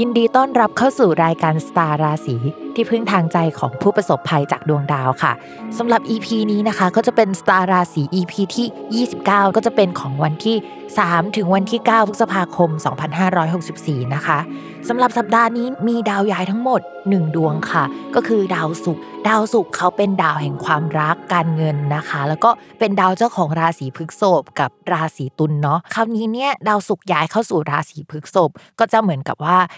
ยินดีต้อนรับเข้าสู่รายการสตาร์ราศีที่พึ่งทางใจของผู้ประสบภัยจากดวงดาวค่ะสำหรับ EP นี้นะคะก็จะเป็นสตาร์ราศี EP ที่ 29 ก็จะเป็นของวันที่ 3 ถึงวันที่ 9 พฤษภาคม 2564 นะคะสำหรับสัปดาห์นี้มีดาวย้ายทั้งหมด 1 ดวงค่ะ ก็คือดาวศุกร์ดาวศุกร์เขาเป็นดาวแห่งความรักการเงินนะคะ แล้วก็เป็นดาวเจ้าของราศีพฤษภกับราศีตุลเนาะคราวนี้เนี่ยดาวศุกร์ย้ายเข้าสู่ราศีพฤษภก็จะเหมือนกับว่า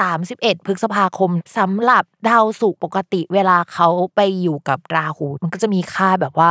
31 พฤษภาคมสำหรับดาวศุกร์ปกติเวลาเขาไปอยู่กับราหู มันก็จะมีค่าแบบว่า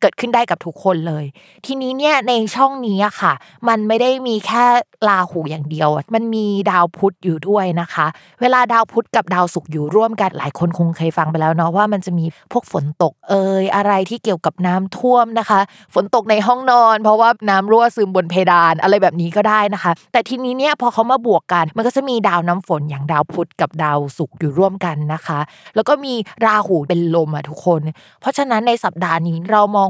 เกิดขึ้นได้กับทุกคนเลย ทีนี้เนี่ยในช่องนี้อะค่ะ มันไม่ได้มีแค่ราหูอย่างเดียว มันมีดาวพุธอยู่ด้วยนะคะ เวลาดาวพุธกับดาวศุกร์อยู่ร่วมกันหลายคนคงเคยฟังไปแล้วเนาะว่ามันจะมีพวกฝนตกเอ่ยอะไรที่เกี่ยวกับน้ำท่วมนะคะ ฝนตกในห้องนอน เพราะว่าน้ำรั่วซึมบนเพดานอะไรแบบนี้ก็ได้นะคะ แต่ทีนี้เนี่ยพอเขามาบวกกัน มันก็จะมีดาวน้ำฝนอย่างดาวพุธกับดาวศุกร์อยู่ร่วมกันนะคะ แล้วก็มีราหูเป็นลมอะทุกคน เพราะฉะนั้นในสัปดาห์นี้เรามอง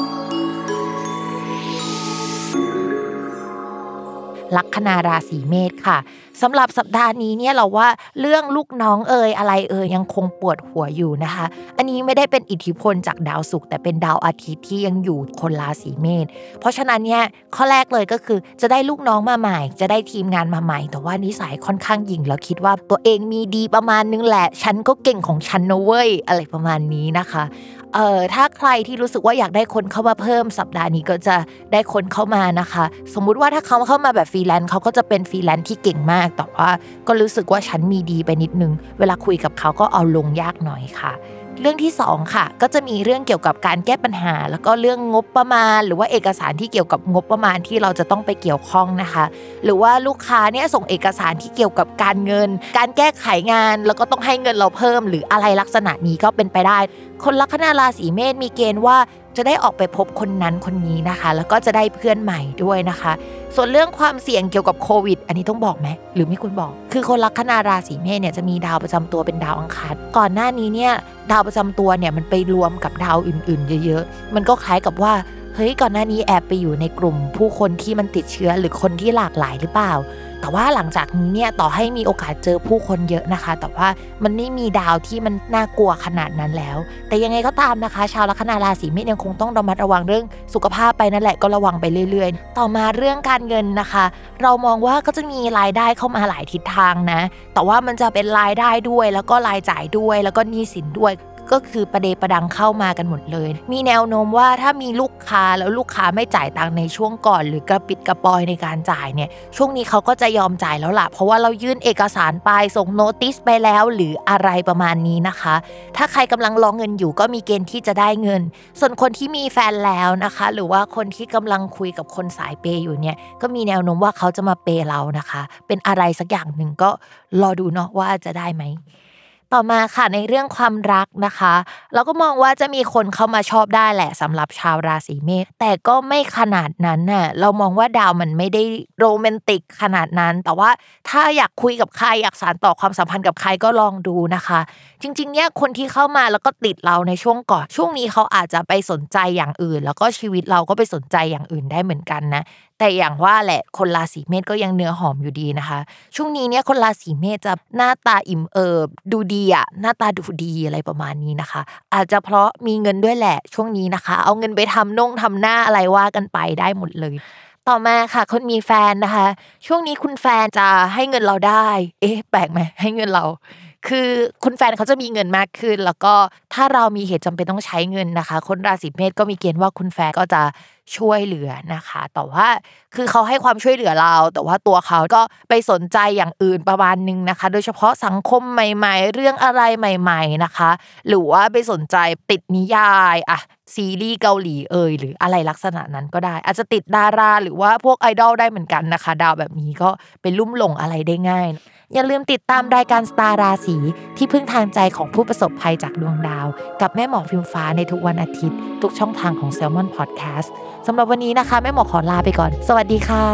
ลัคนาราศีเมษค่ะสำหรับสัปดาห์นี้เนี่ยเราว่าเรื่องลูกน้องเอ่ยอะไรเอ่ยยังคงปวดหัวอยู่นะคะ อันนี้ไม่ได้เป็นอิทธิพลจากดาวศุกร์แต่เป็นดาวอาทิตย์ที่ยังอยู่คนราศีเมษเพราะฉะนั้นเนี่ยข้อแรกเลยก็คือจะได้ลูกน้องมาใหม่ จะได้ทีมงานมาใหม่ แต่ว่านิสัยค่อนข้างหยิ่งแล้วคิดว่าตัวเองมีดีประมาณนึงแหละ ฉันก็เก่งของฉันนะเว้ยอะไรประมาณนี้นะคะ เอ่อถ้าใครที่รู้สึกว่าอยากได้คนเข้ามาเพิ่มสัปดาห์นี้ก็จะได้คนเข้ามานะคะ สมมุติว่าถ้าเขาเข้ามาแบบฟรีแลนซ์เขาก็จะเป็นฟรีแลนซ์ที่เก่งมาก แต่ว่าก็รู้สึกว่าฉันมีดีไปนิดนึง เวลาคุยกับเขาก็เอาลงยากหน่อยค่ะ เรื่องที่2ค่ะก็จะมีเรื่องเกี่ยวกับการแก้ปัญหา แล้วก็เรื่องงบประมาณ หรือว่าเอกสารที่เกี่ยวกับงบประมาณที่เราจะต้องไปเกี่ยวข้องนะคะ หรือว่าลูกค้าเนี่ยส่งเอกสารที่เกี่ยวกับการเงิน การแก้ไขงาน แล้วก็ต้องให้เงินเราเพิ่ม หรืออะไรลักษณะนี้ก็เป็นไปได้ คนลัคนาราศีเมษมีเกณฑ์ว่า จะได้ออกไปพบคนนั้นคนนี้นะคะ แล้วก็จะได้เพื่อนใหม่ด้วยนะคะ ส่วนเรื่องความเสี่ยงเกี่ยวกับโควิด อันนี้ต้องบอกไหมหรือไม่ควรบอก คือคนลัคนาราศีเมษเนี่ยจะมีดาวประจำตัวเป็นดาวอังคารก่อนหน้านี้เนี่ยดาวประจำตัวเนี่ยมันไปรวมกับดาวอื่น ๆ เยอะๆ มันก็คล้ายกับว่าเฮ้ยก่อนหน้านี้แอบไปอยู่ในกลุ่ม ผู้คนที่มันติดเชื้อหรือคนที่หลากหลายหรือเปล่า แต่ว่าหลังจากนี้เนี่ยต่อให้มีโอกาสเจอผู้คนเยอะนะคะ แต่ว่ามันไม่มีดาวที่มันน่ากลัวขนาดนั้นแล้ว แต่ยังไงก็ตามนะคะ ชาวลัคนาราศีเมษยังคงต้องระมัดระวังเรื่องสุขภาพไปนั่นแหละก็ระวังไปเรื่อย ๆ ต่อมาเรื่องการเงินนะคะ เรามองว่าก็จะมีรายได้เข้ามาหลายทิศทางนะ แต่ว่ามันจะเป็นรายได้ด้วยแล้วก็รายจ่ายด้วยแล้วก็หนี้สินด้วย ก็คือประเดประดังเข้ามากันหมดเลย มีแนวโน้มว่าถ้ามีลูกค้าแล้วลูกค้าไม่จ่ายตังค์ในช่วงก่อน หรือกระปิดกระปอยในการจ่ายเนี่ยช่วงนี้เขาก็จะยอมจ่ายแล้วล่ะ เพราะว่าเรายื่นเอกสารไปส่งโน้ติสไปแล้วหรืออะไรประมาณนี้นะคะ ถ้าใครกำลังรองเงินอยู่ก็มีเกณฑ์ที่จะได้เงิน ส่วนคนที่มีแฟนแล้วนะคะ หรือว่าคนที่กำลังคุยกับคนสายเปย์อยู่เนี่ยก็มีแนวโน้มว่าเขาจะมาเปย์เรานะคะ เป็นอะไรสักอย่างหนึ่งก็รอดูเนาะว่าจะได้ไหม ต่อมาค่ะในเรื่องความรักนะคะ เราก็มองว่าจะมีคนเข้ามาชอบได้แหละสำหรับชาวราศีเมษแต่ก็ไม่ขนาดนั้นน่ะเรามองว่าดาวมันไม่ได้โรแมนติกขนาดนั้น แต่ว่าถ้าอยากคุยกับใครอยากสานต่อความสัมพันธ์กับใครก็ลองดูนะคะ จริงๆเนี่ยคนที่เข้ามาแล้วก็ติดเราในช่วงก่อนช่วงนี้เขาอาจจะไปสนใจอย่างอื่น แล้วก็ชีวิตเราก็ไปสนใจอย่างอื่นได้เหมือนกันนะ แต่อย่างว่าแหละคนราศีเมษก็ยังเนื้อหอมอยู่ดีนะคะ ช่วงนี้เนี่ยคนราศีเมษจะหน้าตาอิ่มเอิบดูดีอะหน้าตาดูดีอะไรประมาณนี้นะคะ อาจจะเพราะมีเงินด้วยแหละช่วงนี้นะคะ เอาเงินไปทำน่งทำหน้าอะไรว่ากันไปได้หมดเลยต่อมาค่ะคนมีแฟนนะคะ ช่วงนี้คุณแฟนจะให้เงินเราได้ เอ๊ะแปลกไหมให้เงินเรา คือคุณแฟนเขาจะมีเงินมากขึ้น แล้วก็ถ้าเรามีเหตุจำเป็นต้องใช้เงินนะคะ คนราศีเมษก็มีเกณฑ์ว่าคุณแฟนก็จะ ช่วยเหลือนะคะ แต่ว่าคือเขาให้ความช่วยเหลือเรา แต่ว่าตัวเขาก็ไปสนใจอย่างอื่นประมาณนึงนะคะ โดยเฉพาะสังคมใหม่ ๆ เรื่องอะไรใหม่ ๆนะคะ หรือว่าไปสนใจติดนิยายอะซีรีส์เกาหลีเอ่ยหรืออะไรลักษณะนั้นก็ได้ อาจจะติดดาราหรือว่าพวกไอดอลได้เหมือนกันนะคะ ดาวแบบนี้ก็เป็นลุ่มหลงอะไรได้ง่าย อย่าลืมติดตามรายการสตาร์ราศีที่พึ่งทางใจของผู้ประสบภัยจากดวงดาว กับแม่หมอพิมฟ้าในทุกวันอาทิตย์ ทุกช่องทางของ s ซ l m o n Podcast สำหรับวันนี้นะคะแม่หมอขอลาไปก่อน สวัสดีค่ะ